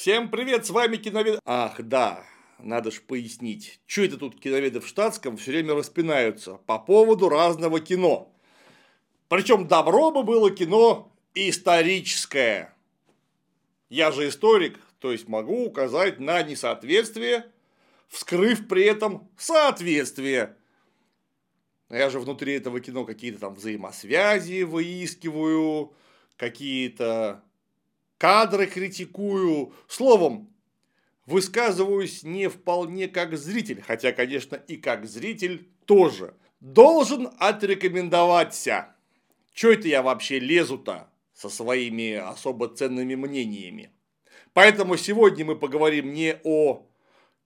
Всем привет, с вами киновед... Ах, да, надо же пояснить. Что это тут киноведы в штатском все время распинаются по поводу разного кино. Причем добро бы было кино историческое. Я же историк, то есть могу указать на несоответствие, вскрыв при этом соответствие. Я же внутри этого кино какие-то там взаимосвязи выискиваю, какие-то кадры критикую. Словом, высказываюсь не вполне как зритель, хотя, конечно, и как зритель тоже. Должен отрекомендоваться. Чё это я вообще лезу-то со своими особо ценными мнениями? Поэтому сегодня мы поговорим не о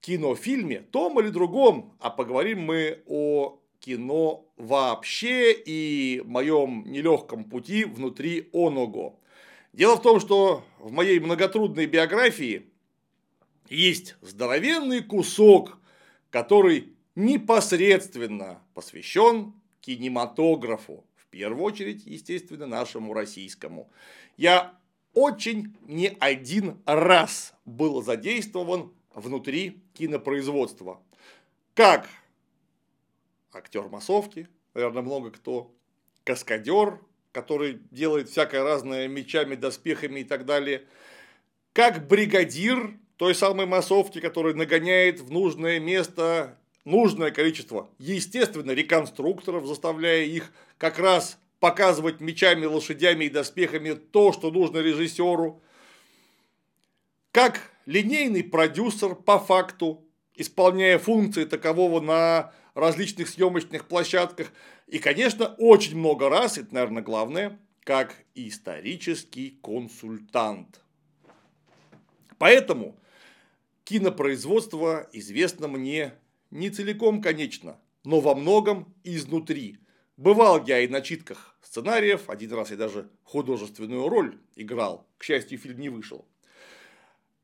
кинофильме, том или другом, а поговорим мы о кино вообще и моем нелегком пути внутри оного. Дело в том, что в моей многотрудной биографии есть здоровенный кусок, который непосредственно посвящен кинематографу. В первую очередь, естественно, нашему российскому. Я очень не один раз был задействован внутри кинопроизводства. Как актер массовки, наверное, много кто, каскадер, который делает всякое разное мечами, доспехами и так далее, как бригадир той самой массовки, который нагоняет в нужное место нужное количество, естественно, реконструкторов, заставляя их как раз показывать мечами, лошадями и доспехами то, что нужно режиссеру, как линейный продюсер по факту, исполняя функции такового на различных съемочных площадках. И, конечно, очень много раз, это, наверное, главное, как исторический консультант. Поэтому кинопроизводство известно мне не целиком, конечно, но во многом изнутри. Бывал я и на читках сценариев, один раз я даже художественную роль играл, к счастью, фильм не вышел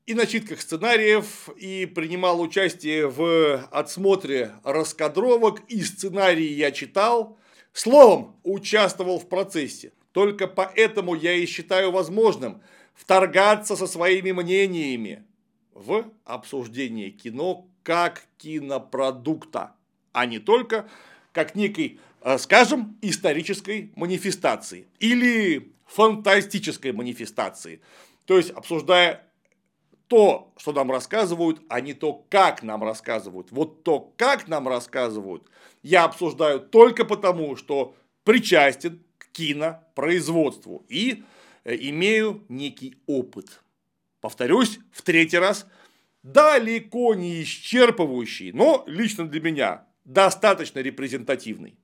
и начитках сценариев, и принимал участие в отсмотре раскадровок, и сценарии я читал. Словом, участвовал в процессе. Только поэтому я и считаю возможным вторгаться со своими мнениями в обсуждение кино как кинопродукта, а не только как некой, э, скажем, исторической манифестации или фантастической манифестации. То есть, обсуждая то, что нам рассказывают, а не то, как нам рассказывают. Вот то, как нам рассказывают, я обсуждаю только потому, что причастен к кинопроизводству и э, имею некий опыт. Повторюсь в третий раз, далеко не исчерпывающий, но лично для меня достаточно репрезентативный.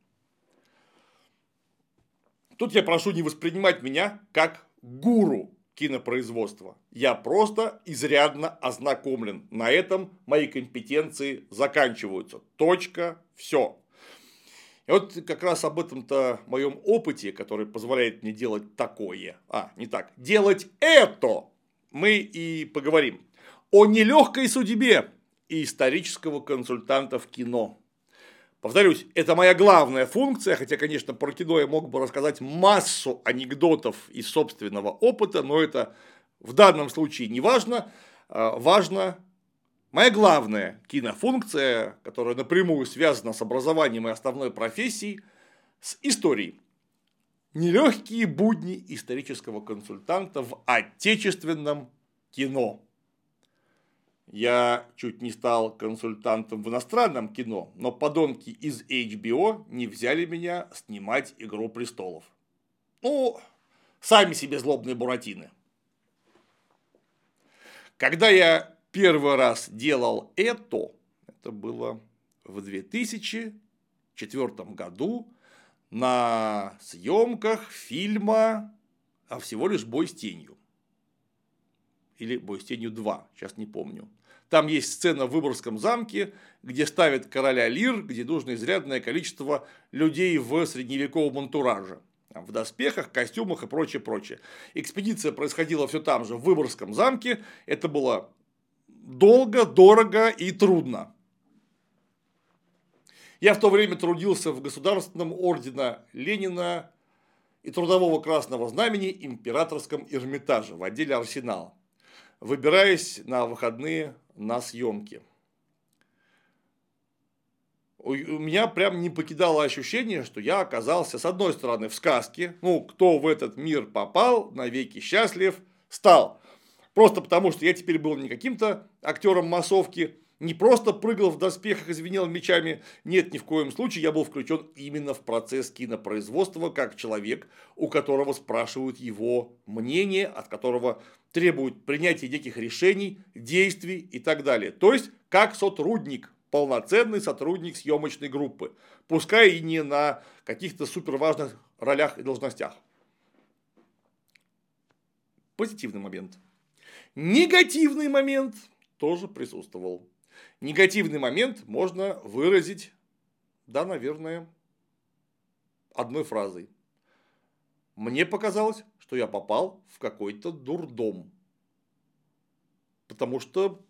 Тут я прошу не воспринимать меня как гуру кинопроизводства. Я просто изрядно ознакомлен. На этом мои компетенции заканчиваются. Точка. Все. И вот как раз об этом-то моем опыте, который позволяет мне делать такое, а, не так, делать это, мы и поговорим. О нелегкой судьбе исторического консультанта в кино. Повторюсь, это моя главная функция, хотя, конечно, про кино я мог бы рассказать массу анекдотов из собственного опыта, но это в данном случае не важно. А, важно моя главная кинофункция, которая напрямую связана с образованием и основной профессией, с историей. Нелегкие будни исторического консультанта в отечественном кино. Я чуть не стал консультантом в иностранном кино, но подонки из HBO не взяли меня снимать «Игру престолов». Ну, сами себе злобные буратины. Когда я первый раз делал это, это было в 2004 году на съемках фильма а всего лишь «Бой с тенью». Или «Бой с тенью 2», сейчас не помню. Там есть сцена в Выборгском замке, где ставят короля Лир, где нужно изрядное количество людей в средневековом антураже. В доспехах, костюмах и прочее, прочее. Экспедиция происходила все там же, в Выборгском замке. Это было долго, дорого и трудно. Я в то время трудился в Государственном ордена Ленина и Трудового Красного Знамени Императорском Эрмитаже в отделе Арсенала. выбираясь на выходные на съемки. У меня прям не покидало ощущение, что я оказался, с одной стороны, в сказке, ну, кто в этот мир попал, навеки счастлив, стал. Просто потому, что я теперь был не каким-то актером массовки, не просто прыгал в доспехах и звенел мечами. Нет, ни в коем случае я был включен именно в процесс кинопроизводства, как человек, у которого спрашивают его мнение, от которого требуют принятия неких решений, действий и так далее. То есть, как сотрудник, полноценный сотрудник съемочной группы. Пускай и не на каких-то суперважных ролях и должностях. Позитивный момент. Негативный момент тоже присутствовал. Негативный момент можно выразить, да, наверное, одной фразой. Мне показалось, что я попал в какой-то дурдом. Потому что,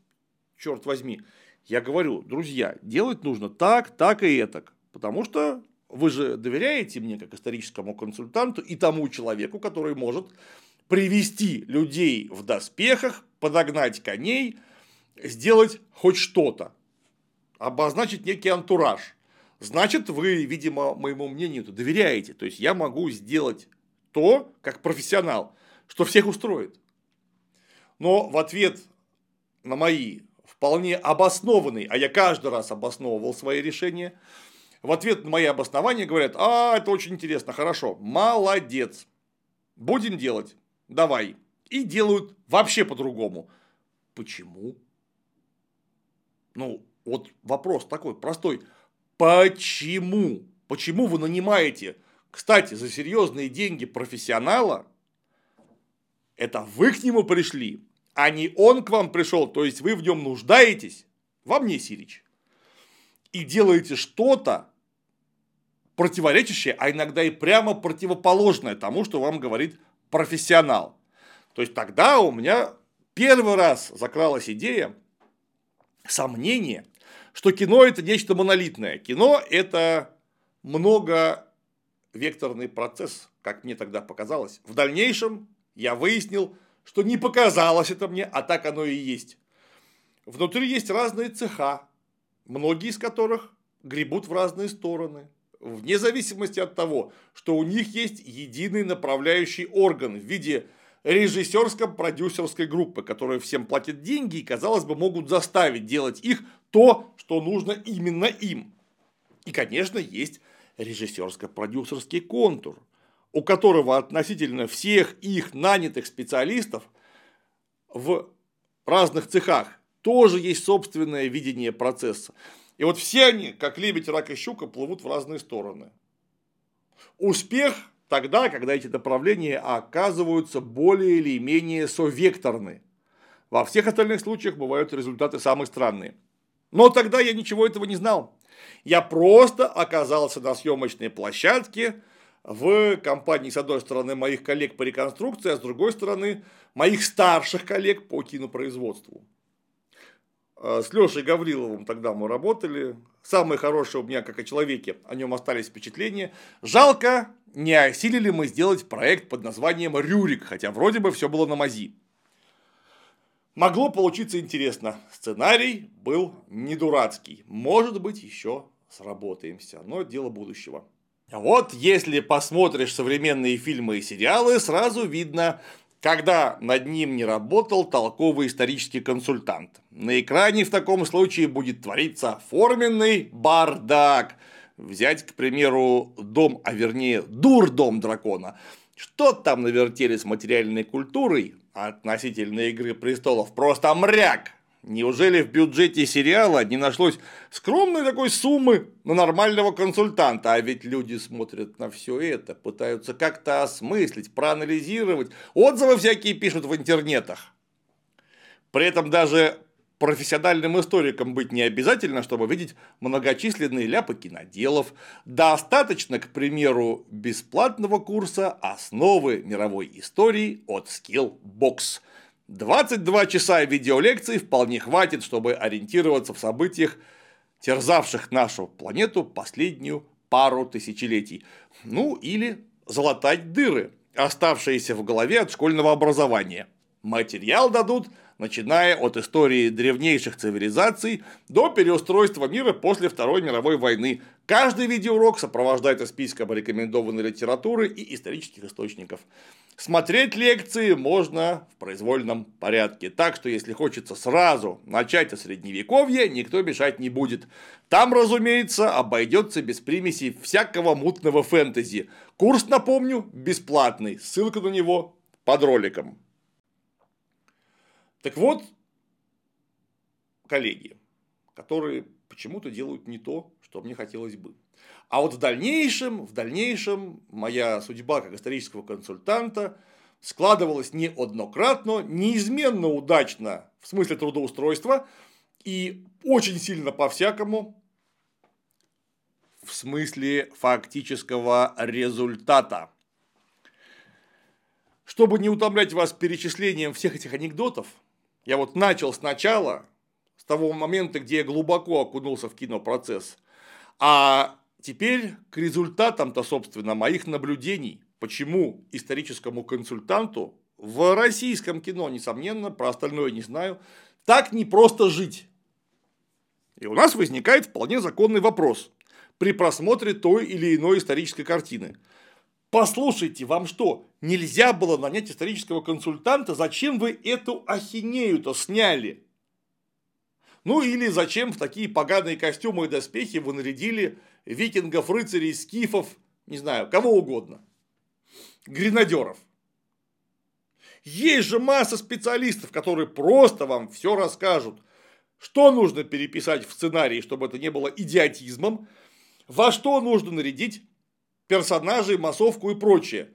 черт возьми, я говорю, друзья, делать нужно так, так и этак. Потому что вы же доверяете мне как историческому консультанту и тому человеку, который может привести людей в доспехах, подогнать коней, сделать хоть что-то, обозначить некий антураж. Значит, вы, видимо, моему мнению доверяете. То есть, я могу сделать то, как профессионал, что всех устроит. Но в ответ на мои вполне обоснованные, а я каждый раз обосновывал свои решения, в ответ на мои обоснования говорят, а, это очень интересно, хорошо, молодец, будем делать, давай. И делают вообще по-другому. Почему? Ну, вот вопрос такой простой. Почему? Почему вы нанимаете, кстати, за серьезные деньги профессионала? Это вы к нему пришли, а не он к вам пришел, то есть вы в нем нуждаетесь, во мне, Сирич, и делаете что-то противоречащее, а иногда и прямо противоположное тому, что вам говорит профессионал. То есть тогда у меня первый раз закралась идея, сомнение, что кино это нечто монолитное. Кино это многовекторный процесс, как мне тогда показалось. В дальнейшем я выяснил, что не показалось это мне, а так оно и есть. Внутри есть разные цеха, многие из которых гребут в разные стороны. Вне зависимости от того, что у них есть единый направляющий орган в виде режиссерско-продюсерской группы, которая всем платит деньги и, казалось бы, могут заставить делать их то, что нужно именно им. И, конечно, есть режиссерско-продюсерский контур, у которого относительно всех их нанятых специалистов в разных цехах тоже есть собственное видение процесса. И вот все они, как лебедь, рак и щука, плывут в разные стороны. Успех тогда, когда эти направления оказываются более или менее совекторны. Во всех остальных случаях бывают результаты самые странные. Но тогда я ничего этого не знал. Я просто оказался на съемочной площадке в компании, с одной стороны, моих коллег по реконструкции, а с другой стороны, моих старших коллег по кинопроизводству. Э, с Лешей Гавриловым тогда мы работали. Самые хорошие у меня, как о человеке, о нем остались впечатления. Жалко, не осилили мы сделать проект под названием «Рюрик», хотя вроде бы все было на мази. Могло получиться интересно. Сценарий был не дурацкий. Может быть, еще сработаемся, но дело будущего. Вот если посмотришь современные фильмы и сериалы, сразу видно, когда над ним не работал толковый исторический консультант. На экране в таком случае будет твориться форменный бардак. Взять, к примеру, дом, а вернее дурдом дракона. Что там навертели с материальной культурой относительно Игры Престолов? Просто мряк! Неужели в бюджете сериала не нашлось скромной такой суммы на нормального консультанта? А ведь люди смотрят на все это, пытаются как-то осмыслить, проанализировать, отзывы всякие пишут в интернетах. При этом даже профессиональным историком быть не обязательно, чтобы видеть многочисленные ляпы киноделов. Достаточно, к примеру, бесплатного курса «Основы мировой истории» от Skillbox. 22 часа видеолекций вполне хватит, чтобы ориентироваться в событиях, терзавших нашу планету последнюю пару тысячелетий. Ну или залатать дыры, оставшиеся в голове от школьного образования. Материал дадут начиная от истории древнейших цивилизаций до переустройства мира после Второй мировой войны. Каждый видеоурок сопровождается списком рекомендованной литературы и исторических источников. Смотреть лекции можно в произвольном порядке. Так что, если хочется сразу начать о средневековье, никто мешать не будет. Там, разумеется, обойдется без примесей всякого мутного фэнтези. Курс, напомню, бесплатный. Ссылка на него под роликом. Так вот, коллеги, которые почему-то делают не то, что мне хотелось бы. А вот в дальнейшем, в дальнейшем моя судьба как исторического консультанта складывалась неоднократно, неизменно удачно в смысле трудоустройства и очень сильно по-всякому в смысле фактического результата. Чтобы не утомлять вас перечислением всех этих анекдотов, я вот начал сначала, с того момента, где я глубоко окунулся в кинопроцесс, а теперь к результатам-то, собственно, моих наблюдений, почему историческому консультанту в российском кино, несомненно, про остальное не знаю, так не просто жить. И у нас возникает вполне законный вопрос при просмотре той или иной исторической картины. Послушайте, вам что, нельзя было нанять исторического консультанта? Зачем вы эту ахинею-то сняли? Ну или зачем в такие поганые костюмы и доспехи вы нарядили викингов, рыцарей, скифов, не знаю, кого угодно. Гренадеров. Есть же масса специалистов, которые просто вам все расскажут, что нужно переписать в сценарии, чтобы это не было идиотизмом, во что нужно нарядить персонажей, массовку и прочее.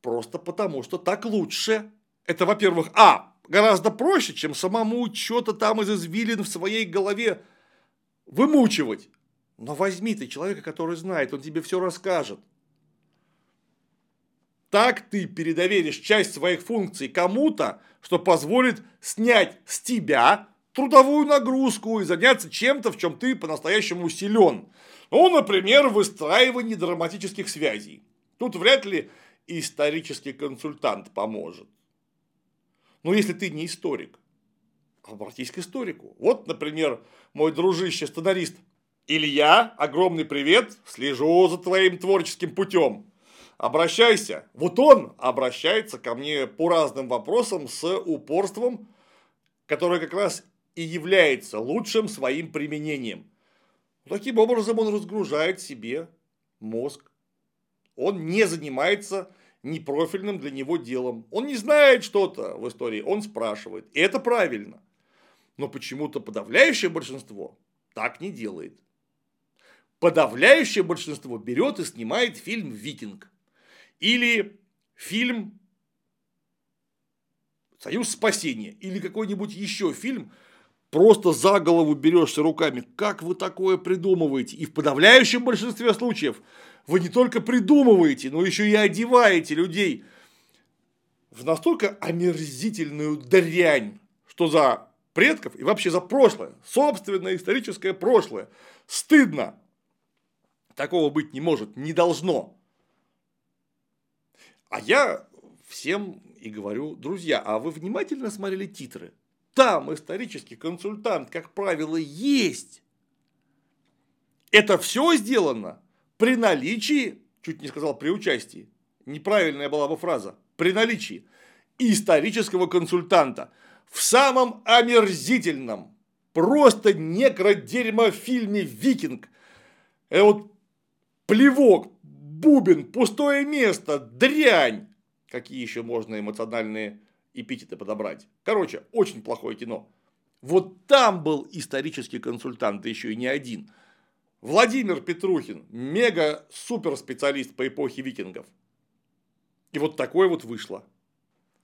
Просто потому, что так лучше. Это, во-первых, а, гораздо проще, чем самому что-то там из извилин в своей голове вымучивать. Но возьми ты человека, который знает, он тебе все расскажет. Так ты передоверишь часть своих функций кому-то, что позволит снять с тебя трудовую нагрузку и заняться чем-то, в чем ты по-настоящему силен. Ну, например, выстраивание драматических связей. Тут вряд ли исторический консультант поможет. Но если ты не историк, обратись к историку. Вот, например, мой дружище-сценарист Илья, огромный привет, слежу за твоим творческим путем. Обращайся. Вот он обращается ко мне по разным вопросам с упорством, которое как раз и является лучшим своим применением. Таким образом он разгружает себе мозг. Он не занимается непрофильным для него делом. Он не знает что-то в истории, он спрашивает. И это правильно. Но почему-то подавляющее большинство так не делает. Подавляющее большинство берет и снимает фильм «Викинг». Или фильм «Союз спасения». Или какой-нибудь еще фильм, просто за голову берешься руками. Как вы такое придумываете? И в подавляющем большинстве случаев вы не только придумываете, но еще и одеваете людей в настолько омерзительную дрянь, что за предков и вообще за прошлое, собственное историческое прошлое, стыдно. Такого быть не может, не должно. А я всем и говорю, друзья, а вы внимательно смотрели титры? Там исторический консультант, как правило, есть. Это все сделано при наличии, чуть не сказал при участии, неправильная была бы фраза, при наличии исторического консультанта в самом омерзительном, просто некродерьмофильме «Викинг». Это вот плевок, бубен, пустое место, дрянь. Какие еще можно эмоциональные эпитеты подобрать. Короче, очень плохое кино. Вот там был исторический консультант, да еще и не один. Владимир Петрухин, мега-супер специалист по эпохе викингов. И вот такое вот вышло.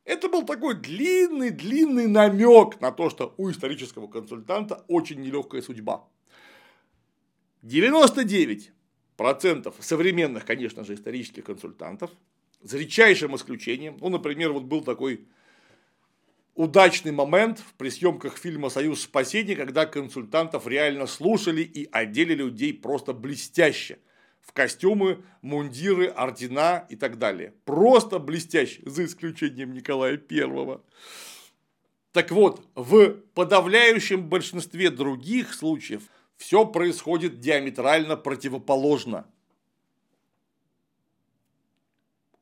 Это был такой длинный-длинный намек на то, что у исторического консультанта очень нелегкая судьба. 99% современных, конечно же, исторических консультантов, за редчайшим исключением, ну, например, вот был такой удачный момент при съемках фильма «Союз спасения», когда консультантов реально слушали и одели людей просто блестяще. В костюмы, мундиры, ордена и так далее. Просто блестящий, за исключением Николая Первого. Так вот, в подавляющем большинстве других случаев все происходит диаметрально противоположно.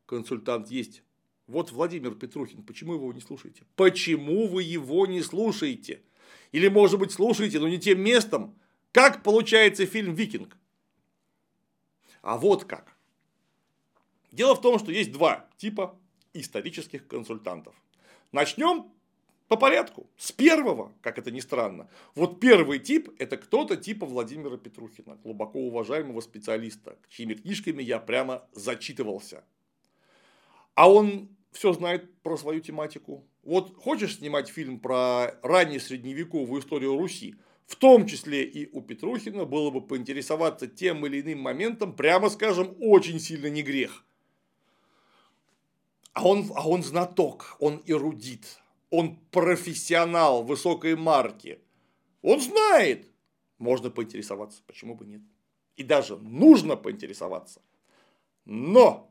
Консультант есть. Вот Владимир Петрухин, почему его не слушаете? Почему вы его не слушаете? Или, может быть, слушаете, но не тем местом? Как получается фильм «Викинг»? А вот как. Дело в том, что есть два типа исторических консультантов. Начнем по порядку. С первого, как это ни странно. Вот первый тип – это кто-то типа Владимира Петрухина, глубоко уважаемого специалиста, чьими книжками я прямо зачитывался. А он все знает про свою тематику. Вот хочешь снимать фильм про раннюю средневековую историю Руси, в том числе и у Петрухина было бы поинтересоваться тем или иным моментом, прямо скажем, очень сильно не грех. А он, а он знаток, он эрудит, он профессионал высокой марки. Он знает. Можно поинтересоваться, почему бы нет. И даже нужно поинтересоваться. Но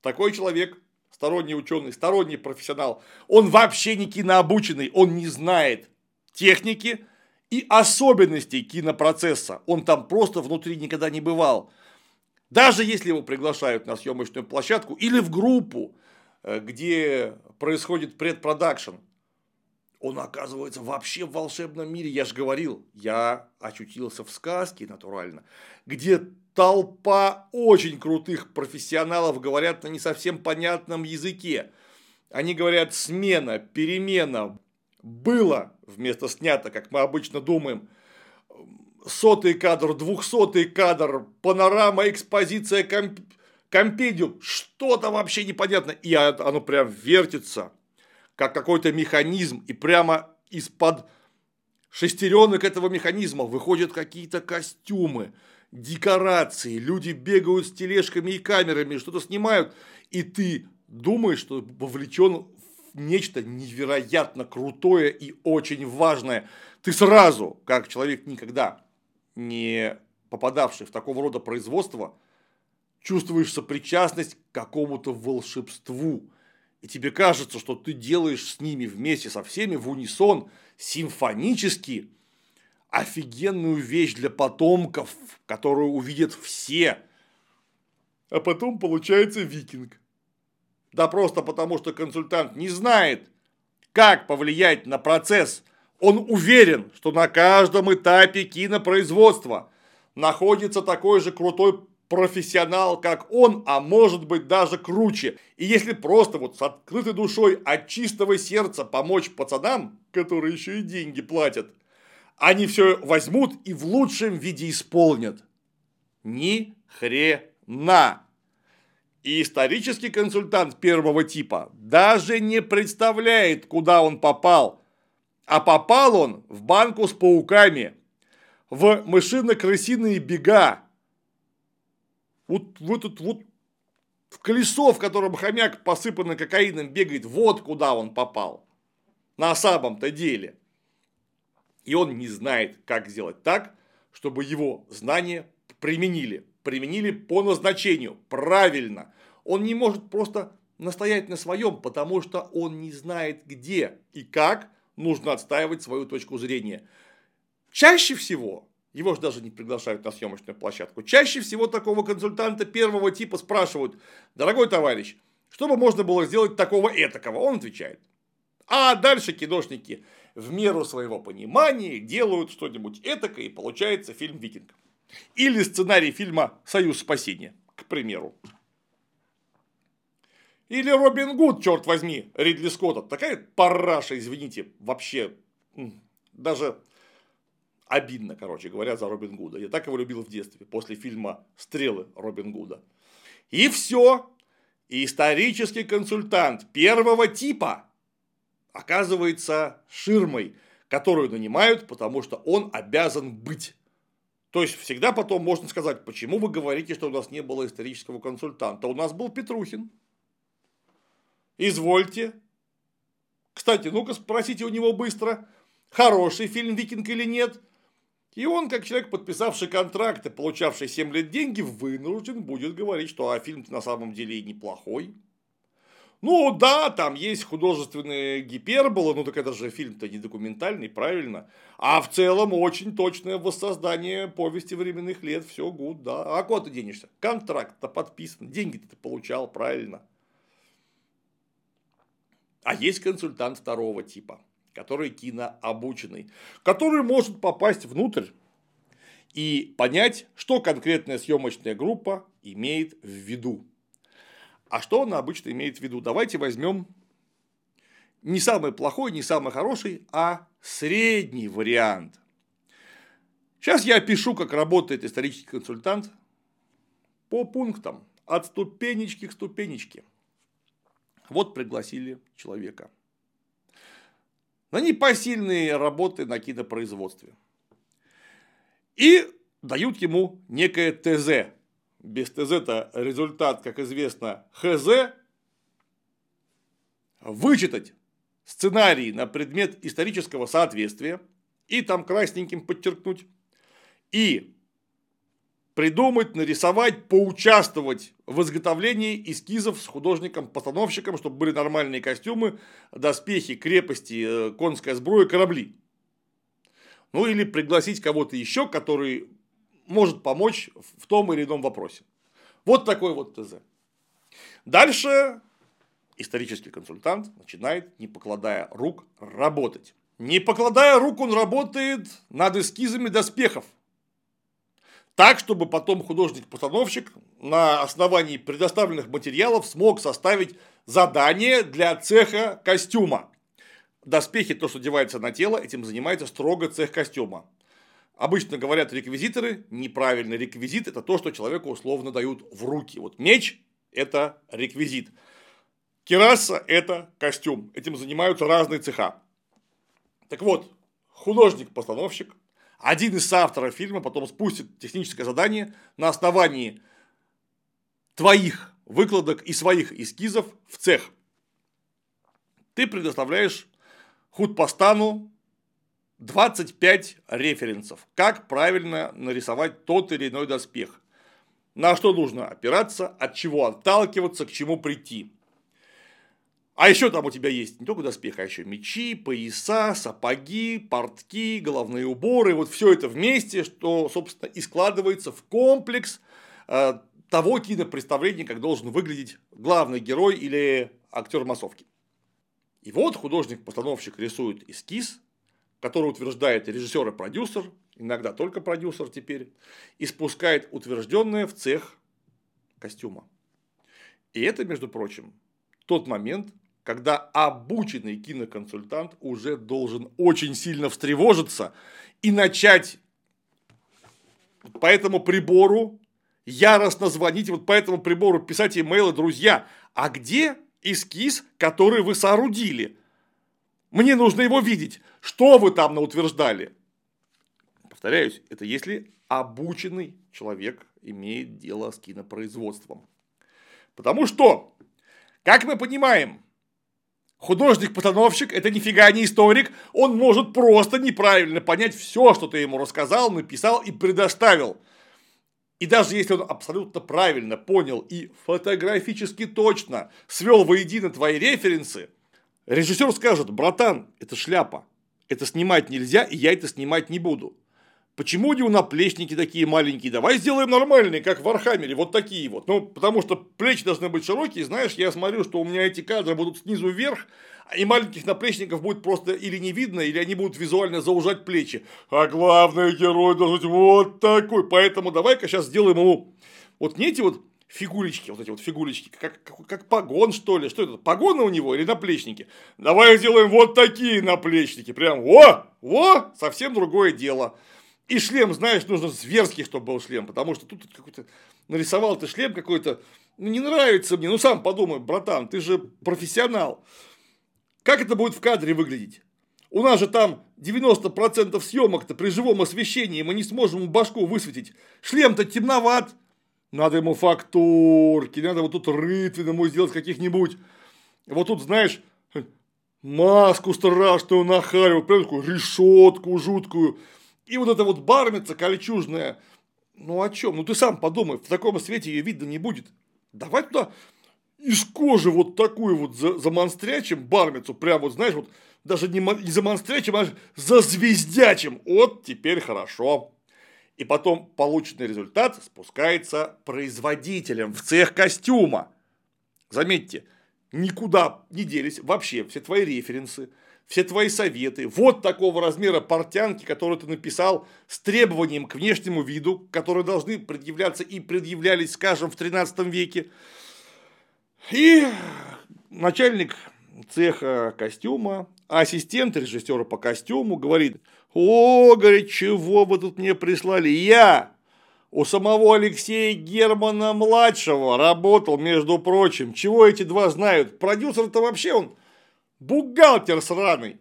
такой человек, сторонний ученый, сторонний профессионал, он вообще не кинообученный, он не знает техники и особенностей кинопроцесса. Он там просто внутри никогда не бывал. Даже если его приглашают на съемочную площадку или в группу, Э, где происходит предпродакшн, он оказывается вообще в волшебном мире. Я же говорил, я очутился в сказке натурально, где толпа очень крутых профессионалов говорят на не совсем понятном языке. Они говорят смена, перемена, было вместо снято, как мы обычно думаем, сотый кадр, двухсотый кадр, панорама, экспозиция, комп компедиум, что-то вообще непонятно, и оно прям вертится, как какой-то механизм, и прямо из-под шестеренок этого механизма выходят какие-то костюмы, декорации, люди бегают с тележками и камерами, что-то снимают, и ты думаешь, что вовлечен нечто невероятно крутое и очень важное. Ты сразу, как человек никогда не попадавший в такого рода производство, чувствуешь сопричастность к какому-то волшебству. И тебе кажется, что ты делаешь с ними вместе со всеми в унисон симфонически офигенную вещь для потомков, которую увидят все. А потом получается викинг. Да просто потому, что консультант не знает, как повлиять на процесс. Он уверен, что на каждом этапе кинопроизводства находится такой же крутой профессионал, как он, а может быть даже круче. И если просто вот с открытой душой от чистого сердца помочь пацанам, которые еще и деньги платят, они все возьмут и в лучшем виде исполнят. Ни хрена. И исторический консультант первого типа даже не представляет, куда он попал. А попал он в банку с пауками, в мышино-крысиные бега, вот в этот вот в колесо, в котором хомяк посыпанный кокаином бегает, вот куда он попал. На самом-то деле. И он не знает, как сделать так, чтобы его знания применили. Применили по назначению, правильно. Он не может просто настоять на своем, потому что он не знает, где и как нужно отстаивать свою точку зрения. Чаще всего его же даже не приглашают на съемочную площадку. Чаще всего такого консультанта первого типа спрашивают, дорогой товарищ, что бы можно было сделать такого этакого? Он отвечает. А дальше киношники в меру своего понимания делают что-нибудь этакое, и получается фильм «Викинг». Или сценарий фильма «Союз спасения», к примеру. Или Робин Гуд, черт возьми, Ридли Скотта. Такая параша, извините, вообще даже Обидно, короче говоря, за Робин Гуда. Я так его любил в детстве, после фильма «Стрелы» Робин Гуда. И все. Исторический консультант первого типа оказывается ширмой, которую нанимают, потому что он обязан быть. То есть всегда потом можно сказать, почему вы говорите, что у нас не было исторического консультанта. У нас был Петрухин. Извольте. Кстати, ну-ка спросите у него быстро, хороший фильм «Викинг» или нет. И он, как человек, подписавший контракт и получавший 7 лет деньги, вынужден будет говорить, что а фильм на самом деле и неплохой. Ну да, там есть художественные гиперболы, ну так это же фильм-то не документальный, правильно. А в целом очень точное воссоздание повести временных лет, все гуд, да. А куда ты денешься? Контракт-то подписан, деньги ты получал, правильно. А есть консультант второго типа который кинообученный, который может попасть внутрь и понять, что конкретная съемочная группа имеет в виду. А что она обычно имеет в виду? Давайте возьмем не самый плохой, не самый хороший, а средний вариант. Сейчас я опишу, как работает исторический консультант по пунктам, от ступенечки к ступенечке. Вот пригласили человека на непосильные работы на кинопроизводстве. И дают ему некое ТЗ. Без ТЗ-то результат, как известно, ХЗ. Вычитать сценарий на предмет исторического соответствия и там красненьким подчеркнуть. И придумать, нарисовать, поучаствовать в изготовлении эскизов с художником-постановщиком, чтобы были нормальные костюмы, доспехи, крепости, э, конская сброя, корабли. Ну или пригласить кого-то еще, который может помочь в том или ином вопросе. Вот такой вот ТЗ. Дальше исторический консультант начинает, не покладая рук, работать. Не покладая рук, он работает над эскизами доспехов так, чтобы потом художник-постановщик на основании предоставленных материалов смог составить задание для цеха костюма. Доспехи, то, что одевается на тело, этим занимается строго цех костюма. Обычно говорят реквизиторы, неправильный реквизит – это то, что человеку условно дают в руки. Вот меч – это реквизит. Кераса – это костюм. Этим занимаются разные цеха. Так вот, художник-постановщик один из авторов фильма потом спустит техническое задание на основании твоих выкладок и своих эскизов в цех. Ты предоставляешь худпостану 25 референсов, как правильно нарисовать тот или иной доспех, на что нужно опираться, от чего отталкиваться, к чему прийти. А еще там у тебя есть не только доспех, а еще мечи, пояса, сапоги, портки, головные уборы. Вот все это вместе, что, собственно, и складывается в комплекс э, того кинопредставления, как должен выглядеть главный герой или актер массовки. И вот художник-постановщик рисует эскиз, который утверждает режиссер и продюсер, иногда только продюсер теперь, и спускает утвержденное в цех костюма. И это, между прочим, тот момент, когда обученный киноконсультант уже должен очень сильно встревожиться и начать по этому прибору яростно звонить, вот по этому прибору писать имейлы, друзья, а где эскиз, который вы соорудили? Мне нужно его видеть. Что вы там наутверждали? Повторяюсь, это если обученный человек имеет дело с кинопроизводством. Потому что, как мы понимаем, Художник-постановщик – это нифига не историк, он может просто неправильно понять все, что ты ему рассказал, написал и предоставил. И даже если он абсолютно правильно понял и фотографически точно свел воедино твои референсы, режиссер скажет, братан, это шляпа, это снимать нельзя, и я это снимать не буду. Почему у него наплечники такие маленькие? Давай сделаем нормальные, как в Архамере, вот такие вот. Ну, потому что плечи должны быть широкие, знаешь, я смотрю, что у меня эти кадры будут снизу вверх, и маленьких наплечников будет просто или не видно, или они будут визуально заужать плечи. А главный герой должен быть вот такой. Поэтому давай-ка сейчас сделаем ему вот не эти вот фигулечки, вот эти вот фигулечки, как, как, как погон, что ли, что это, погоны у него или наплечники? Давай сделаем вот такие наплечники, прям, о, о, совсем другое дело. И шлем, знаешь, нужно зверский, чтобы был шлем, потому что тут какой-то нарисовал ты шлем какой-то, ну не нравится мне, ну сам подумай, братан, ты же профессионал. Как это будет в кадре выглядеть? У нас же там 90% съемок-то при живом освещении, мы не сможем башку высветить. Шлем-то темноват. Надо ему фактурки, надо вот тут рытвин ему сделать каких-нибудь. Вот тут, знаешь, маску страшную нахаривать, прям такую решетку жуткую И вот эта вот бармица кольчужная, ну о чем? Ну ты сам подумай, в таком свете ее видно не будет. Давай туда из кожи вот такую вот за, замонстрячим бармицу, прям вот знаешь, вот даже не замонстрячим, а зазвездячим. Вот теперь хорошо. И потом полученный результат спускается производителем в цех костюма. Заметьте, никуда не делись вообще все твои референсы, все твои советы. Вот такого размера портянки, которые ты написал с требованием к внешнему виду, которые должны предъявляться и предъявлялись, скажем, в 13 веке. И начальник цеха костюма, ассистент режиссера по костюму говорит, о, говорит, чего вы тут мне прислали? Я у самого Алексея Германа младшего работал, между прочим. Чего эти два знают? Продюсер-то вообще он бухгалтер сраный.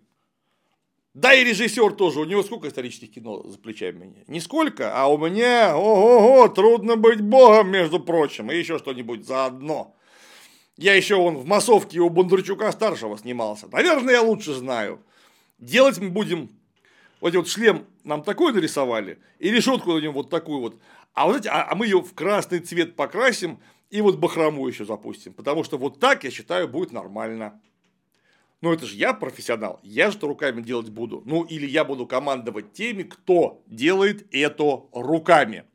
Да и режиссер тоже, у него сколько исторических кино за плечами? Нисколько, а у меня, ого-го, трудно быть богом, между прочим, и еще что-нибудь заодно. Я еще он в массовке у Бондарчука старшего снимался. Наверное, я лучше знаю. Делать мы будем вот вот шлем нам такой нарисовали, и решетку на нем вот такую вот. А, вот знаете, а, а мы ее в красный цвет покрасим и вот бахрому еще запустим. Потому что вот так, я считаю, будет нормально. Ну, это же я профессионал, я же руками делать буду. Ну, или я буду командовать теми, кто делает это руками.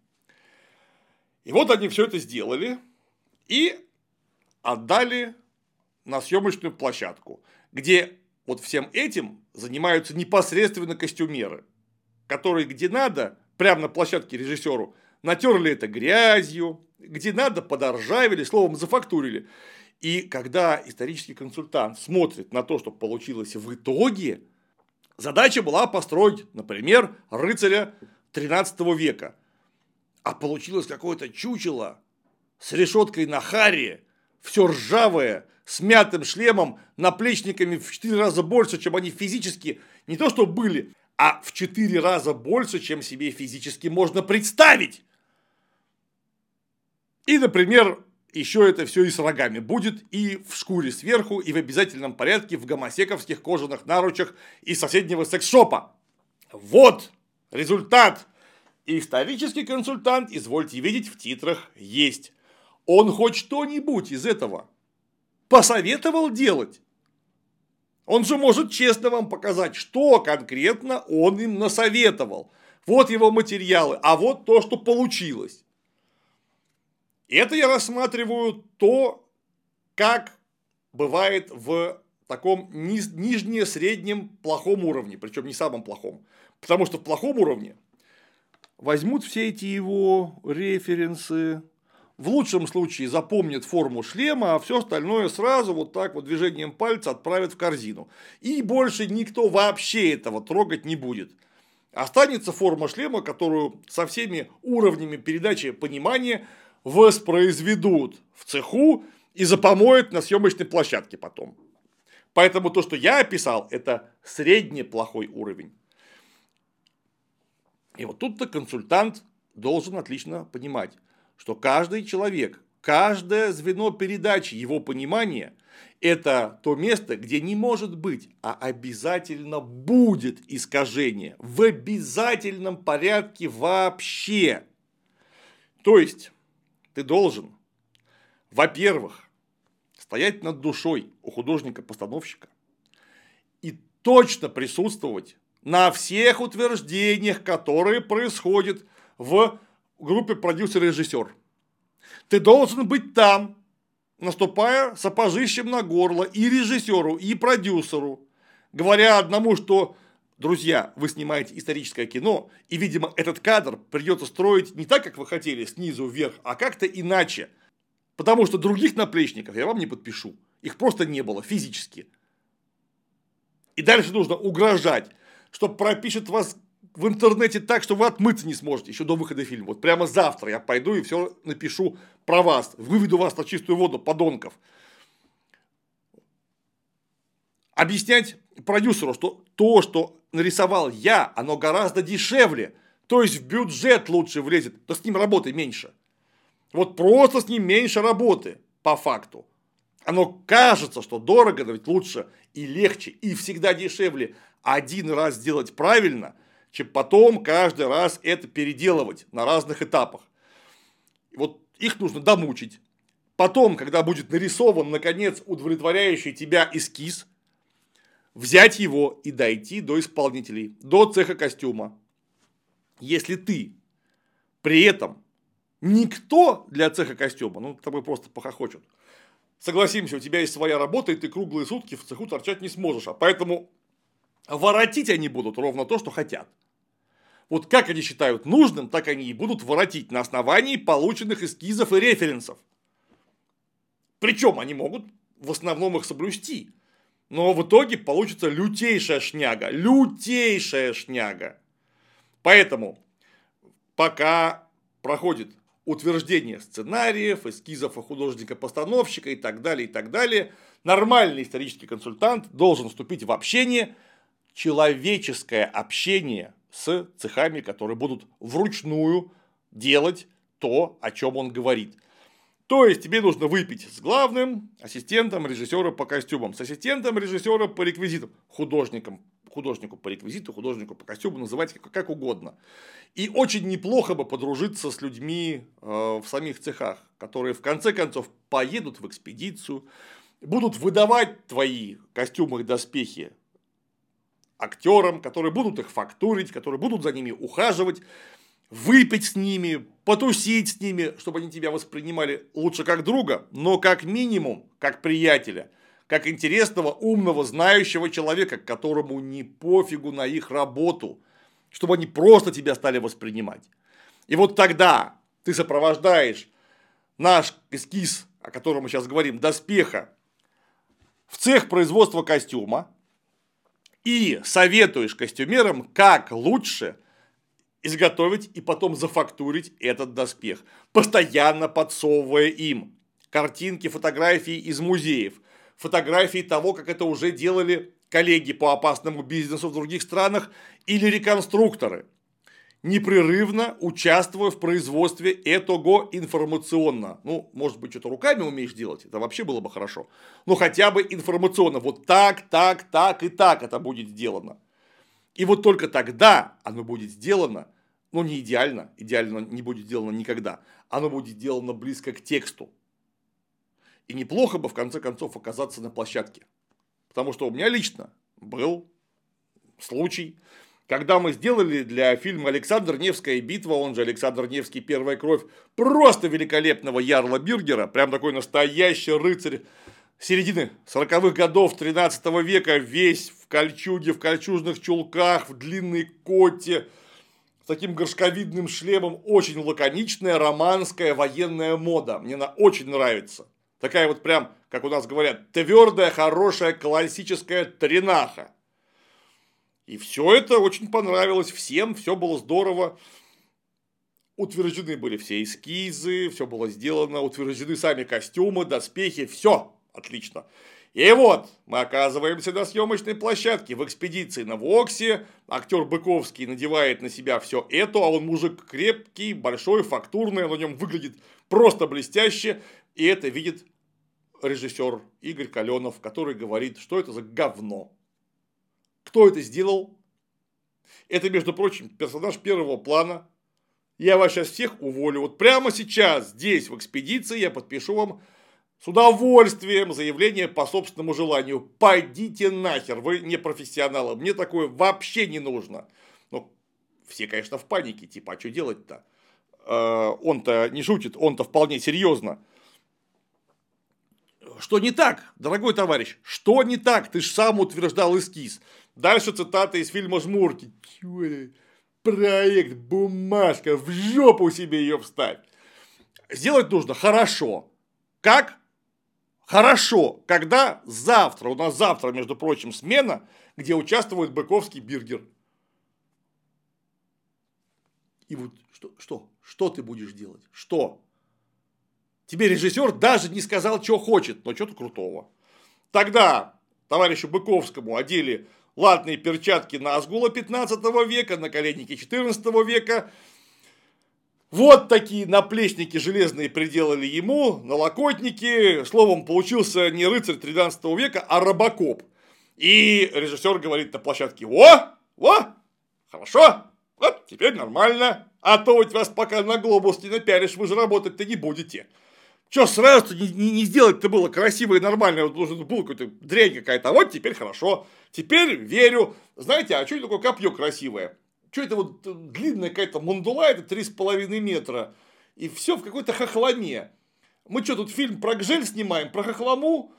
И вот они все это сделали и отдали на съемочную площадку, где вот всем этим занимаются непосредственно костюмеры, которые где надо, прямо на площадке режиссеру, натерли это грязью, где надо, подоржавили, словом, зафактурили. И когда исторический консультант смотрит на то, что получилось в итоге, задача была построить, например, рыцаря 13 века. А получилось какое-то чучело с решеткой на харе, все ржавое, с мятым шлемом, наплечниками в 4 раза больше, чем они физически не то что были, а в 4 раза больше, чем себе физически можно представить. И, например, еще это все и с рогами будет, и в шкуре сверху, и в обязательном порядке в гомосековских кожаных наручах из соседнего секс-шопа. Вот результат. Исторический консультант, извольте видеть, в титрах есть он хоть что-нибудь из этого посоветовал делать? Он же может честно вам показать, что конкретно он им насоветовал. Вот его материалы, а вот то, что получилось. Это я рассматриваю то, как бывает в таком низ, нижне-среднем плохом уровне, причем не самом плохом. Потому что в плохом уровне возьмут все эти его референсы, в лучшем случае запомнит форму шлема, а все остальное сразу вот так вот движением пальца отправит в корзину. И больше никто вообще этого трогать не будет. Останется форма шлема, которую со всеми уровнями передачи понимания воспроизведут в цеху и запомоют на съемочной площадке потом. Поэтому то, что я описал, это средний плохой уровень. И вот тут-то консультант должен отлично понимать, что каждый человек, каждое звено передачи его понимания – это то место, где не может быть, а обязательно будет искажение. В обязательном порядке вообще. То есть, ты должен, во-первых, стоять над душой у художника-постановщика и точно присутствовать на всех утверждениях, которые происходят в группе продюсер и режиссер. Ты должен быть там, наступая сапожищем на горло и режиссеру, и продюсеру, говоря одному, что друзья, вы снимаете историческое кино, и, видимо, этот кадр придется строить не так, как вы хотели, снизу вверх, а как-то иначе. Потому что других наплечников я вам не подпишу. Их просто не было физически. И дальше нужно угрожать, что пропишет вас в интернете так, что вы отмыться не сможете еще до выхода фильма. Вот прямо завтра я пойду и все напишу про вас. Выведу вас на чистую воду, подонков. Объяснять продюсеру, что то, что нарисовал я, оно гораздо дешевле. То есть в бюджет лучше влезет, то с ним работы меньше. Вот просто с ним меньше работы, по факту. Оно кажется, что дорого, но ведь лучше и легче, и всегда дешевле один раз сделать правильно – чем потом каждый раз это переделывать на разных этапах. Вот их нужно домучить. Потом, когда будет нарисован, наконец, удовлетворяющий тебя эскиз, взять его и дойти до исполнителей, до цеха костюма. Если ты при этом никто для цеха костюма, ну, тобой просто похохочут. Согласимся, у тебя есть своя работа, и ты круглые сутки в цеху торчать не сможешь. А поэтому воротить они будут ровно то, что хотят. Вот как они считают нужным, так они и будут воротить на основании полученных эскизов и референсов. Причем они могут в основном их соблюсти. Но в итоге получится лютейшая шняга. Лютейшая шняга. Поэтому, пока проходит утверждение сценариев, эскизов у художника-постановщика и так далее, и так далее, нормальный исторический консультант должен вступить в общение, человеческое общение с цехами, которые будут вручную делать то, о чем он говорит. То есть тебе нужно выпить с главным ассистентом режиссера по костюмам, с ассистентом режиссера по реквизитам, художником, художнику по реквизиту, художнику по костюму, называйте как, как угодно. И очень неплохо бы подружиться с людьми э, в самих цехах, которые в конце концов поедут в экспедицию, будут выдавать твои костюмы и доспехи актерам, которые будут их фактурить, которые будут за ними ухаживать, выпить с ними, потусить с ними, чтобы они тебя воспринимали лучше как друга, но как минимум как приятеля, как интересного, умного, знающего человека, которому не пофигу на их работу, чтобы они просто тебя стали воспринимать. И вот тогда ты сопровождаешь наш эскиз, о котором мы сейчас говорим, доспеха, в цех производства костюма и советуешь костюмерам, как лучше – изготовить и потом зафактурить этот доспех, постоянно подсовывая им картинки, фотографии из музеев, фотографии того, как это уже делали коллеги по опасному бизнесу в других странах или реконструкторы, непрерывно участвуя в производстве этого информационно. Ну, может быть, что-то руками умеешь делать, это вообще было бы хорошо. Но хотя бы информационно. Вот так, так, так и так это будет сделано. И вот только тогда оно будет сделано, ну не идеально, идеально не будет сделано никогда, оно будет сделано близко к тексту. И неплохо бы в конце концов оказаться на площадке. Потому что у меня лично был случай, когда мы сделали для фильма «Александр Невская битва», он же Александр Невский «Первая кровь», просто великолепного Ярла Бюргера, прям такой настоящий рыцарь середины 40-х годов 13 века, весь в кольчуге, в кольчужных чулках, в длинной коте, с таким горшковидным шлемом, очень лаконичная романская военная мода. Мне она очень нравится. Такая вот прям, как у нас говорят, твердая, хорошая, классическая тренаха. И все это очень понравилось всем, все было здорово. Утверждены были все эскизы, все было сделано, утверждены сами костюмы, доспехи, все Отлично. И вот мы оказываемся на съемочной площадке в экспедиции на Воксе. Актер Быковский надевает на себя все это, а он мужик крепкий, большой, фактурный, на нем выглядит просто блестяще. И это видит режиссер Игорь Каленов, который говорит, что это за говно. Кто это сделал? Это, между прочим, персонаж первого плана. Я вас сейчас всех уволю. Вот прямо сейчас, здесь, в экспедиции, я подпишу вам с удовольствием заявление по собственному желанию. Пойдите нахер, вы не профессионалы, мне такое вообще не нужно. Ну, все, конечно, в панике, типа, а что делать-то? Э, он-то не шутит, он-то вполне серьезно. Что не так, дорогой товарищ? Что не так? Ты же сам утверждал эскиз. Дальше цитата из фильма «Жмурки». Проект, бумажка, в жопу себе ее вставь. Сделать нужно хорошо. Как? Хорошо, когда завтра, у нас завтра, между прочим, смена, где участвует Быковский Биргер. И вот что, что, что ты будешь делать? Что? Тебе режиссер даже не сказал, что хочет, но что-то крутого. Тогда товарищу Быковскому одели латные перчатки на Азгула 15 века, на наколенники 14 века, вот такие наплечники железные приделали ему, налокотники. Словом, получился не рыцарь 13 века, а робокоп. И режиссер говорит на площадке, о, о, Хорошо? Вот, теперь нормально. А то ведь вас пока на глобус не напялишь, вы же работать-то не будете. Че сразу не, не, не сделать-то было красиво и нормально, вот должен был какой-то дрянь какая-то, а вот теперь хорошо, теперь верю. Знаете, а что это такое копье красивое? Что это вот длинная какая-то мандула, это три с половиной метра, и все в какой-то хохломе. Мы что, тут фильм про Гжель снимаем, про хохлому?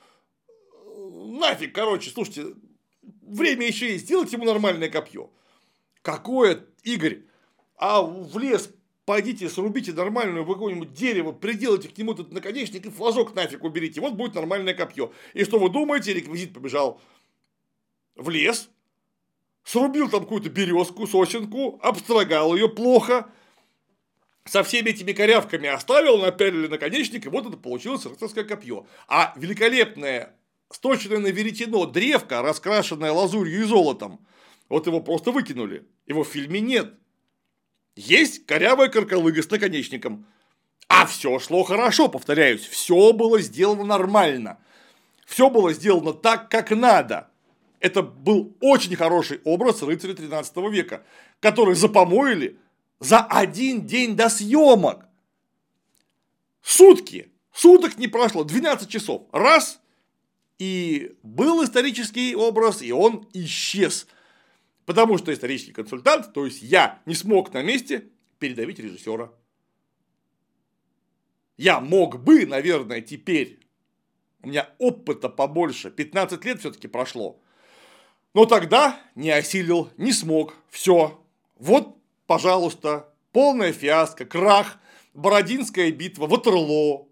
Нафиг, короче, слушайте, время еще есть, сделайте ему нормальное копье. Какое, Игорь? А в лес пойдите, срубите нормальную какое-нибудь дерево, приделайте к нему этот наконечник и флажок нафиг уберите. Вот будет нормальное копье. И что вы думаете, реквизит побежал в лес, срубил там какую-то березку, сосенку, обстрогал ее плохо, со всеми этими корявками оставил, напялили наконечник, и вот это получилось рыцарское копье. А великолепное, сточенное на веретено древко, раскрашенное лазурью и золотом, вот его просто выкинули. Его в фильме нет. Есть корявая каркалыга с наконечником. А все шло хорошо, повторяюсь, все было сделано нормально. Все было сделано так, как надо. Это был очень хороший образ рыцаря 13 века, который запомоили за один день до съемок. Сутки. Суток не прошло, 12 часов. Раз. И был исторический образ, и он исчез. Потому что исторический консультант, то есть я, не смог на месте передавить режиссера. Я мог бы, наверное, теперь, у меня опыта побольше, 15 лет все-таки прошло, но тогда не осилил, не смог, все. Вот пожалуйста, полная фиаско, крах, Бородинская битва, Ватерлоо.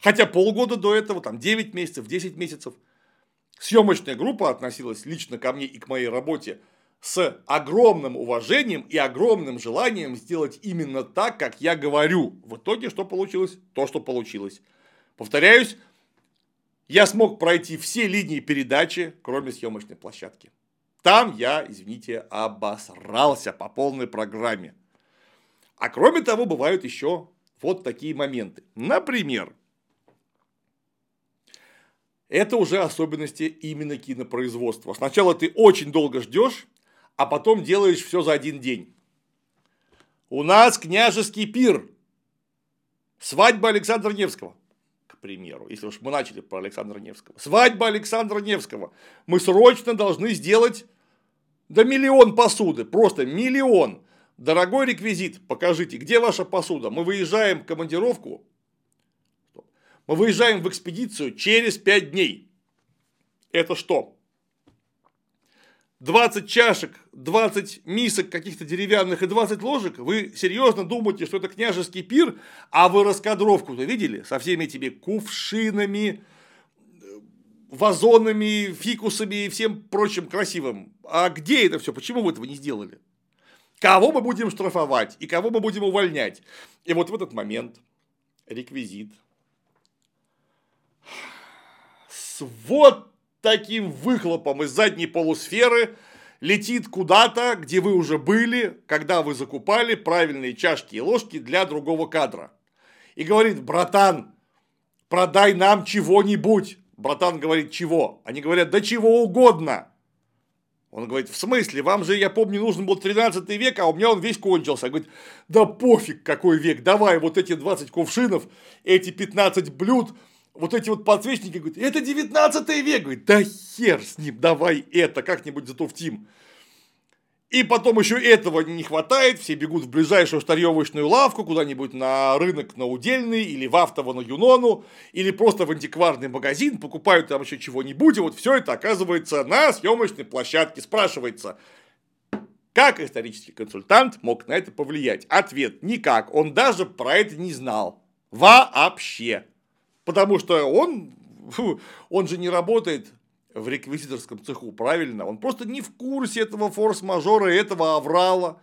Хотя полгода до этого, там 9 месяцев, 10 месяцев, съемочная группа относилась лично ко мне и к моей работе с огромным уважением и огромным желанием сделать именно так, как я говорю. В итоге что получилось? То, что получилось. Повторяюсь, я смог пройти все линии передачи, кроме съемочной площадки. Там я, извините, обосрался по полной программе. А кроме того, бывают еще вот такие моменты. Например, это уже особенности именно кинопроизводства. Сначала ты очень долго ждешь, а потом делаешь все за один день. У нас княжеский пир. Свадьба Александра Невского примеру, если уж мы начали про Александра Невского. Свадьба Александра Невского. Мы срочно должны сделать да миллион посуды, просто миллион. Дорогой реквизит, покажите, где ваша посуда? Мы выезжаем в командировку, мы выезжаем в экспедицию через 5 дней. Это что? 20 чашек, 20 мисок каких-то деревянных и 20 ложек, вы серьезно думаете, что это княжеский пир, а вы раскадровку-то видели? Со всеми этими кувшинами, вазонами, фикусами и всем прочим красивым. А где это все? Почему вы этого не сделали? Кого мы будем штрафовать и кого мы будем увольнять? И вот в этот момент реквизит с вот таким выхлопом из задней полусферы летит куда-то, где вы уже были, когда вы закупали правильные чашки и ложки для другого кадра. И говорит, братан, продай нам чего-нибудь. Братан говорит, чего? Они говорят, да чего угодно. Он говорит, в смысле, вам же, я помню, нужен был 13 век, а у меня он весь кончился. Он говорит, да пофиг какой век, давай вот эти 20 кувшинов, эти 15 блюд, вот эти вот подсвечники, говорит, это 19 век. Говорит, да хер с ним, давай это, как-нибудь затуфтим. И потом еще этого не хватает, все бегут в ближайшую старьевочную лавку, куда-нибудь на рынок на Удельный, или в Автово на Юнону, или просто в антикварный магазин, покупают там еще чего-нибудь, и вот все это оказывается на съемочной площадке. Спрашивается, как исторический консультант мог на это повлиять? Ответ – никак, он даже про это не знал. Вообще. Потому что он, он же не работает в реквизиторском цеху, правильно? Он просто не в курсе этого форс-мажора, этого аврала.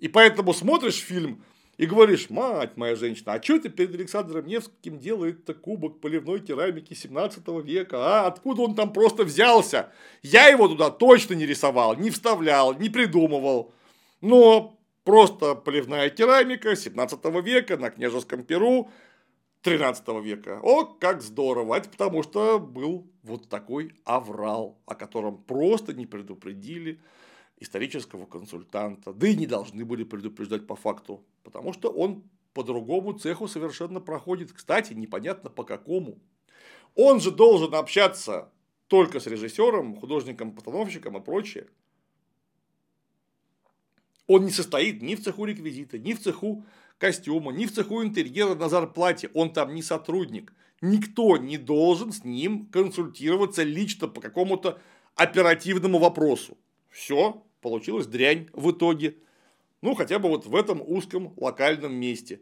И поэтому смотришь фильм и говоришь, мать моя женщина, а что это перед Александром Невским делает-то кубок поливной керамики 17 века? А откуда он там просто взялся? Я его туда точно не рисовал, не вставлял, не придумывал. Но просто поливная керамика 17 века на княжеском Перу 13 века. О, как здорово! Это потому что был вот такой аврал, о котором просто не предупредили исторического консультанта. Да и не должны были предупреждать по факту, потому что он по другому цеху совершенно проходит. Кстати, непонятно по какому. Он же должен общаться только с режиссером, художником, постановщиком и прочее. Он не состоит ни в цеху реквизита, ни в цеху костюма, ни в цеху интерьера на зарплате. Он там не сотрудник. Никто не должен с ним консультироваться лично по какому-то оперативному вопросу. Все, получилась дрянь в итоге. Ну, хотя бы вот в этом узком локальном месте.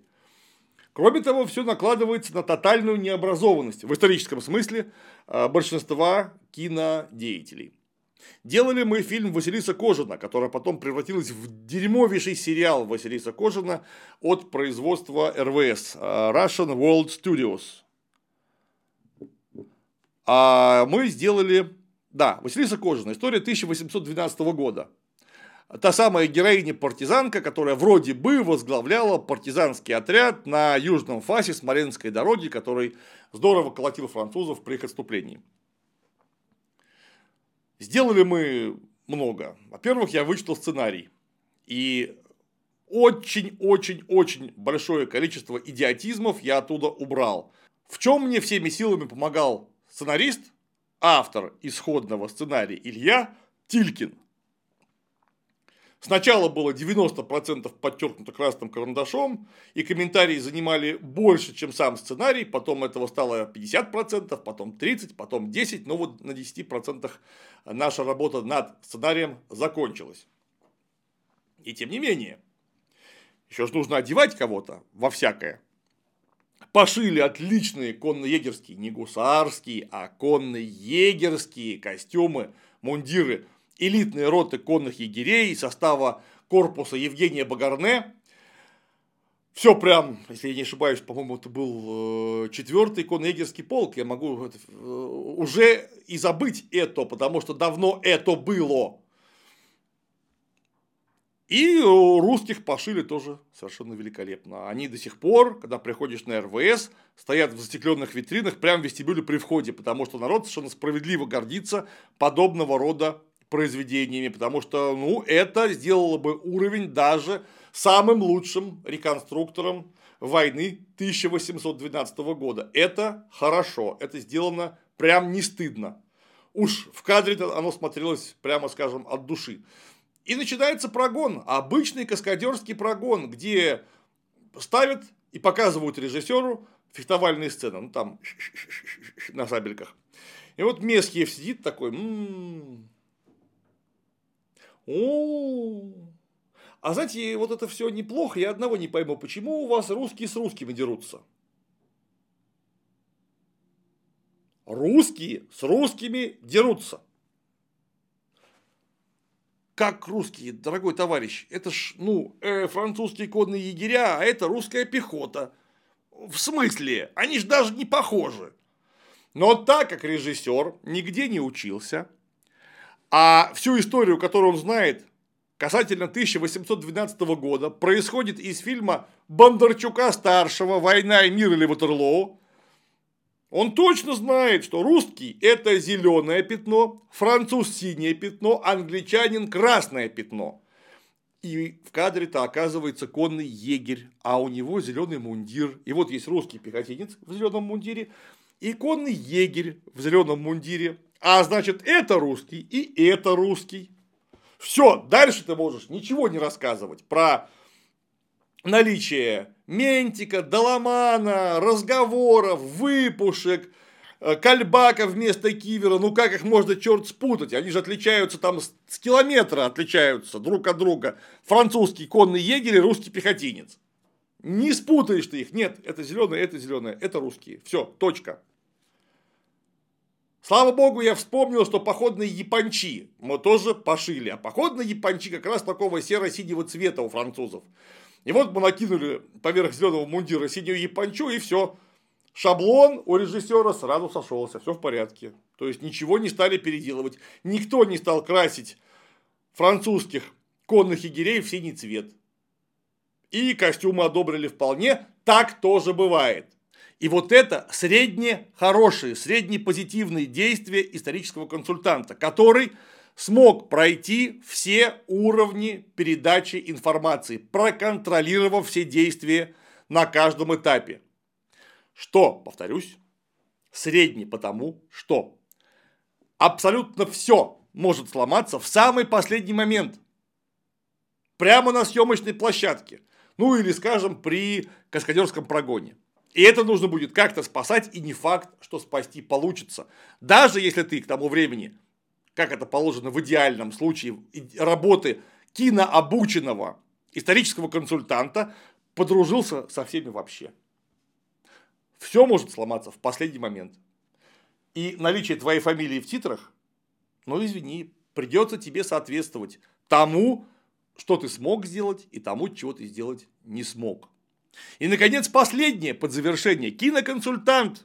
Кроме того, все накладывается на тотальную необразованность в историческом смысле э, большинства кинодеятелей. Делали мы фильм Василиса Кожина, который потом превратилась в дерьмовейший сериал Василиса Кожина от производства РВС, э, Russian World Studios. А мы сделали, да, Василиса Кожина, история 1812 года. Та самая героиня-партизанка, которая вроде бы возглавляла партизанский отряд на южном фасе Смоленской дороги, который здорово колотил французов при их отступлении. Сделали мы много. Во-первых, я вычитал сценарий. И очень-очень-очень большое количество идиотизмов я оттуда убрал. В чем мне всеми силами помогал сценарист, автор исходного сценария Илья Тилькин. Сначала было 90% подчеркнуто красным карандашом, и комментарии занимали больше, чем сам сценарий, потом этого стало 50%, потом 30%, потом 10%, но вот на 10% наша работа над сценарием закончилась. И тем не менее, еще же нужно одевать кого-то во всякое. Пошили отличные конно-егерские, не гусарские, а конно-егерские костюмы, мундиры элитные роты конных егерей состава корпуса Евгения Багарне. Все прям, если я не ошибаюсь, по-моему, это был э, четвертый конно-егерский полк. Я могу э, уже и забыть это, потому что давно это было. И русских пошили тоже совершенно великолепно. Они до сих пор, когда приходишь на РВС, стоят в застекленных витринах прямо в вестибюле при входе, потому что народ совершенно справедливо гордится подобного рода произведениями, потому что ну, это сделало бы уровень даже самым лучшим реконструктором войны 1812 года. Это хорошо, это сделано прям не стыдно. Уж в кадре оно смотрелось, прямо скажем, от души. И начинается прогон, обычный каскадерский прогон, где ставят и показывают режиссеру фехтовальные сцены, ну там на сабельках. И вот Месхиев сидит такой, м-м, о, а знаете, вот это все неплохо, я одного не пойму, почему у вас русские с русскими дерутся? Русские с русскими дерутся. Как русские, дорогой товарищ? Это ж, ну, э, французские конные егеря, а это русская пехота. В смысле? Они ж даже не похожи. Но так как режиссер нигде не учился, а всю историю, которую он знает, касательно 1812 года, происходит из фильма Бондарчука-старшего «Война и мир» или Ватерлоу. Он точно знает, что русский – это зеленое пятно, француз – синее пятно, англичанин – красное пятно. И в кадре-то оказывается конный егерь, а у него зеленый мундир. И вот есть русский пехотинец в зеленом мундире, и конный егерь в зеленом мундире. А значит, это русский и это русский. Все, дальше ты можешь ничего не рассказывать про наличие ментика, доломана, разговоров, выпушек, э, кальбака вместо кивера, ну как их можно черт спутать, они же отличаются там с километра отличаются друг от друга, французский конный егерь и русский пехотинец. Не спутаешь ты их, нет, это зеленое, это зеленое, это русские, все, точка. Слава богу, я вспомнил, что походные япончи мы тоже пошили. А походные япончи как раз такого серо-синего цвета у французов. И вот мы накинули поверх зеленого мундира синюю япончу, и все. Шаблон у режиссера сразу сошелся, все в порядке. То есть ничего не стали переделывать. Никто не стал красить французских конных егерей в синий цвет. И костюмы одобрили вполне. Так тоже бывает. И вот это средне хорошие, средне позитивные действия исторического консультанта, который смог пройти все уровни передачи информации, проконтролировав все действия на каждом этапе. Что, повторюсь, средний потому, что абсолютно все может сломаться в самый последний момент. Прямо на съемочной площадке. Ну или, скажем, при каскадерском прогоне. И это нужно будет как-то спасать, и не факт, что спасти получится. Даже если ты к тому времени, как это положено в идеальном случае, работы кинообученного исторического консультанта, подружился со всеми вообще. Все может сломаться в последний момент. И наличие твоей фамилии в титрах, ну извини, придется тебе соответствовать тому, что ты смог сделать, и тому, чего ты сделать не смог. И, наконец, последнее под завершение. Киноконсультант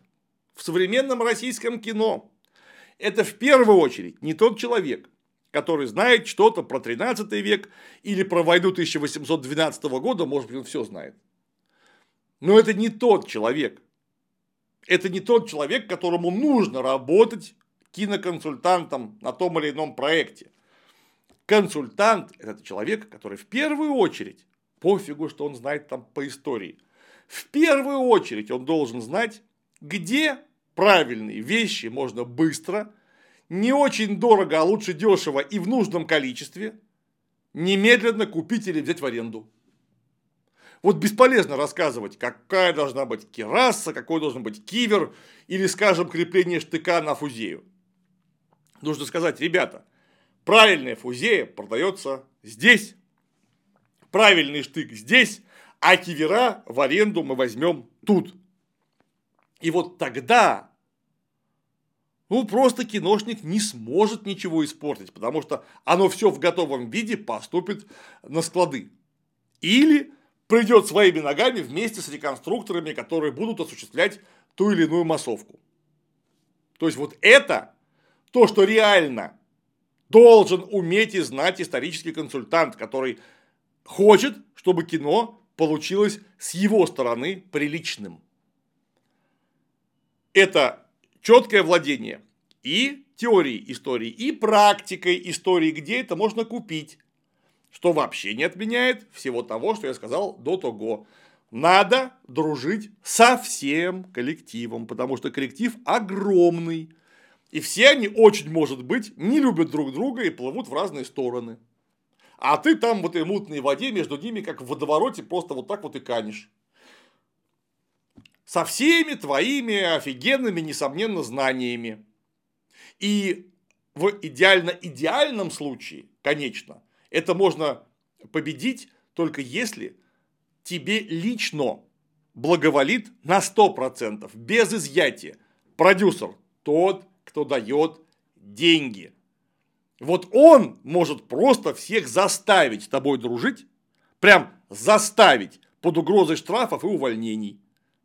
в современном российском кино. Это в первую очередь не тот человек, который знает что-то про 13 век или про войну 1812 года, может быть, он все знает. Но это не тот человек. Это не тот человек, которому нужно работать киноконсультантом на том или ином проекте. Консультант – это человек, который в первую очередь Пофигу, что он знает там по истории. В первую очередь он должен знать, где правильные вещи можно быстро, не очень дорого, а лучше дешево и в нужном количестве немедленно купить или взять в аренду. Вот бесполезно рассказывать, какая должна быть кераса, какой должен быть кивер или, скажем, крепление штыка на фузею. Нужно сказать, ребята, правильная фузея продается здесь, правильный штык здесь, а кивера в аренду мы возьмем тут. И вот тогда, ну, просто киношник не сможет ничего испортить, потому что оно все в готовом виде поступит на склады. Или придет своими ногами вместе с реконструкторами, которые будут осуществлять ту или иную массовку. То есть вот это то, что реально должен уметь и знать исторический консультант, который хочет, чтобы кино получилось с его стороны приличным. Это четкое владение и теорией истории, и практикой истории, где это можно купить, что вообще не отменяет всего того, что я сказал до того. Надо дружить со всем коллективом, потому что коллектив огромный. И все они очень, может быть, не любят друг друга и плывут в разные стороны. А ты там в этой мутной воде между ними, как в водовороте, просто вот так вот и канешь. Со всеми твоими офигенными, несомненно, знаниями. И в идеально-идеальном случае, конечно, это можно победить только если тебе лично благоволит на 100%, без изъятия. Продюсер тот, кто дает деньги. Вот он может просто всех заставить с тобой дружить, прям заставить под угрозой штрафов и увольнений.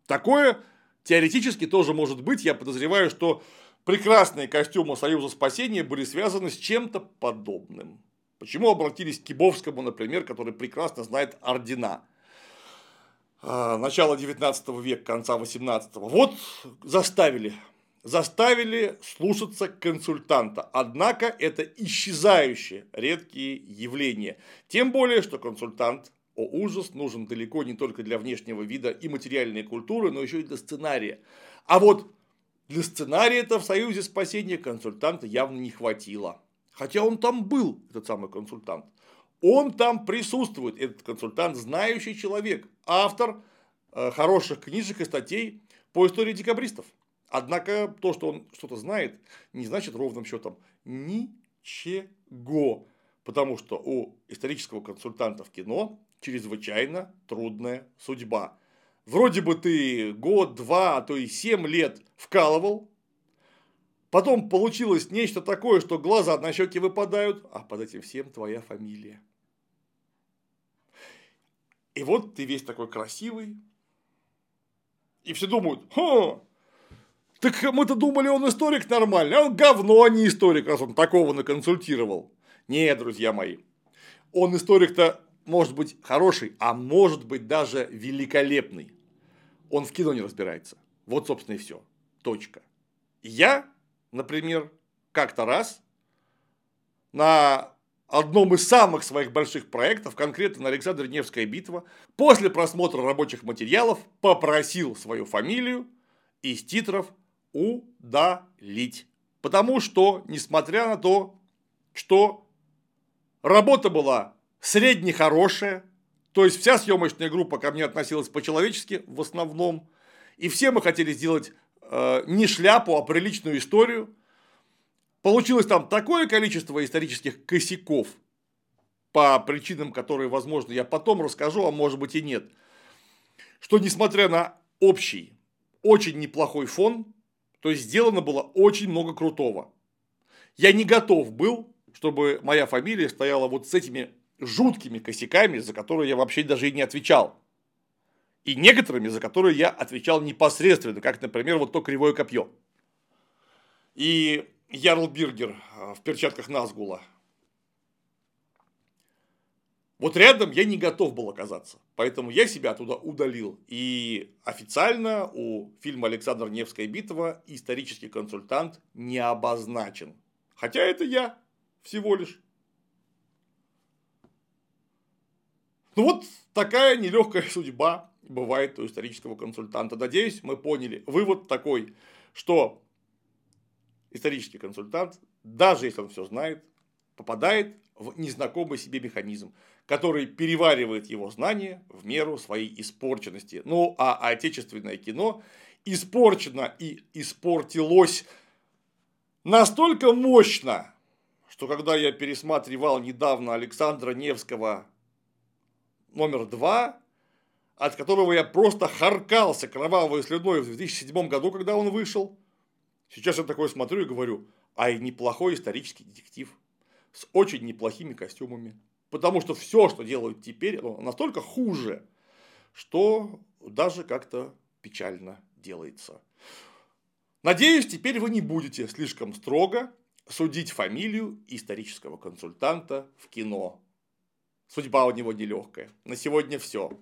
Такое теоретически тоже может быть. Я подозреваю, что прекрасные костюмы Союза спасения были связаны с чем-то подобным. Почему обратились к Кибовскому, например, который прекрасно знает ордена? А, начала 19 века, конца 18 Вот заставили заставили слушаться консультанта. Однако это исчезающие редкие явления. Тем более, что консультант, о ужас, нужен далеко не только для внешнего вида и материальной культуры, но еще и для сценария. А вот для сценария-то в Союзе спасения консультанта явно не хватило. Хотя он там был, этот самый консультант. Он там присутствует, этот консультант, знающий человек, автор э, хороших книжек и статей по истории декабристов. Однако то, что он что-то знает, не значит ровным счетом ничего. Потому что у исторического консультанта в кино чрезвычайно трудная судьба. Вроде бы ты год, два, а то и семь лет вкалывал, потом получилось нечто такое, что глаза на щеки выпадают, а под этим всем твоя фамилия. И вот ты весь такой красивый, и все думают, ха, так мы-то думали, он историк нормальный, а он говно, а не историк, раз он такого наконсультировал. Нет, друзья мои, он историк-то может быть хороший, а может быть даже великолепный. Он в кино не разбирается. Вот, собственно, и все. Точка. Я, например, как-то раз на одном из самых своих больших проектов, конкретно на Александре Невская битва, после просмотра рабочих материалов попросил свою фамилию из титров удалить. Потому что, несмотря на то, что работа была среднехорошая, то есть вся съемочная группа ко мне относилась по-человечески в основном, и все мы хотели сделать э, не шляпу, а приличную историю. Получилось там такое количество исторических косяков, по причинам, которые, возможно, я потом расскажу, а может быть и нет, что несмотря на общий, очень неплохой фон, то есть сделано было очень много крутого. Я не готов был, чтобы моя фамилия стояла вот с этими жуткими косяками, за которые я вообще даже и не отвечал. И некоторыми, за которые я отвечал непосредственно, как, например, вот то кривое копье. И Ярл Биргер э, в перчатках Назгула. Вот рядом я не готов был оказаться, поэтому я себя оттуда удалил. И официально у фильма «Александр Невская битва» исторический консультант не обозначен. Хотя это я всего лишь. Ну вот такая нелегкая судьба бывает у исторического консультанта. Надеюсь, мы поняли. Вывод такой, что исторический консультант, даже если он все знает, попадает в незнакомый себе механизм, который переваривает его знания в меру своей испорченности. Ну, а отечественное кино испорчено и испортилось настолько мощно, что когда я пересматривал недавно Александра Невского номер два, от которого я просто харкался кровавой слюной в 2007 году, когда он вышел. Сейчас я такой смотрю и говорю, а неплохой исторический детектив с очень неплохими костюмами. Потому что все, что делают теперь, настолько хуже, что даже как-то печально делается. Надеюсь, теперь вы не будете слишком строго судить фамилию исторического консультанта в кино. Судьба у него нелегкая. На сегодня все.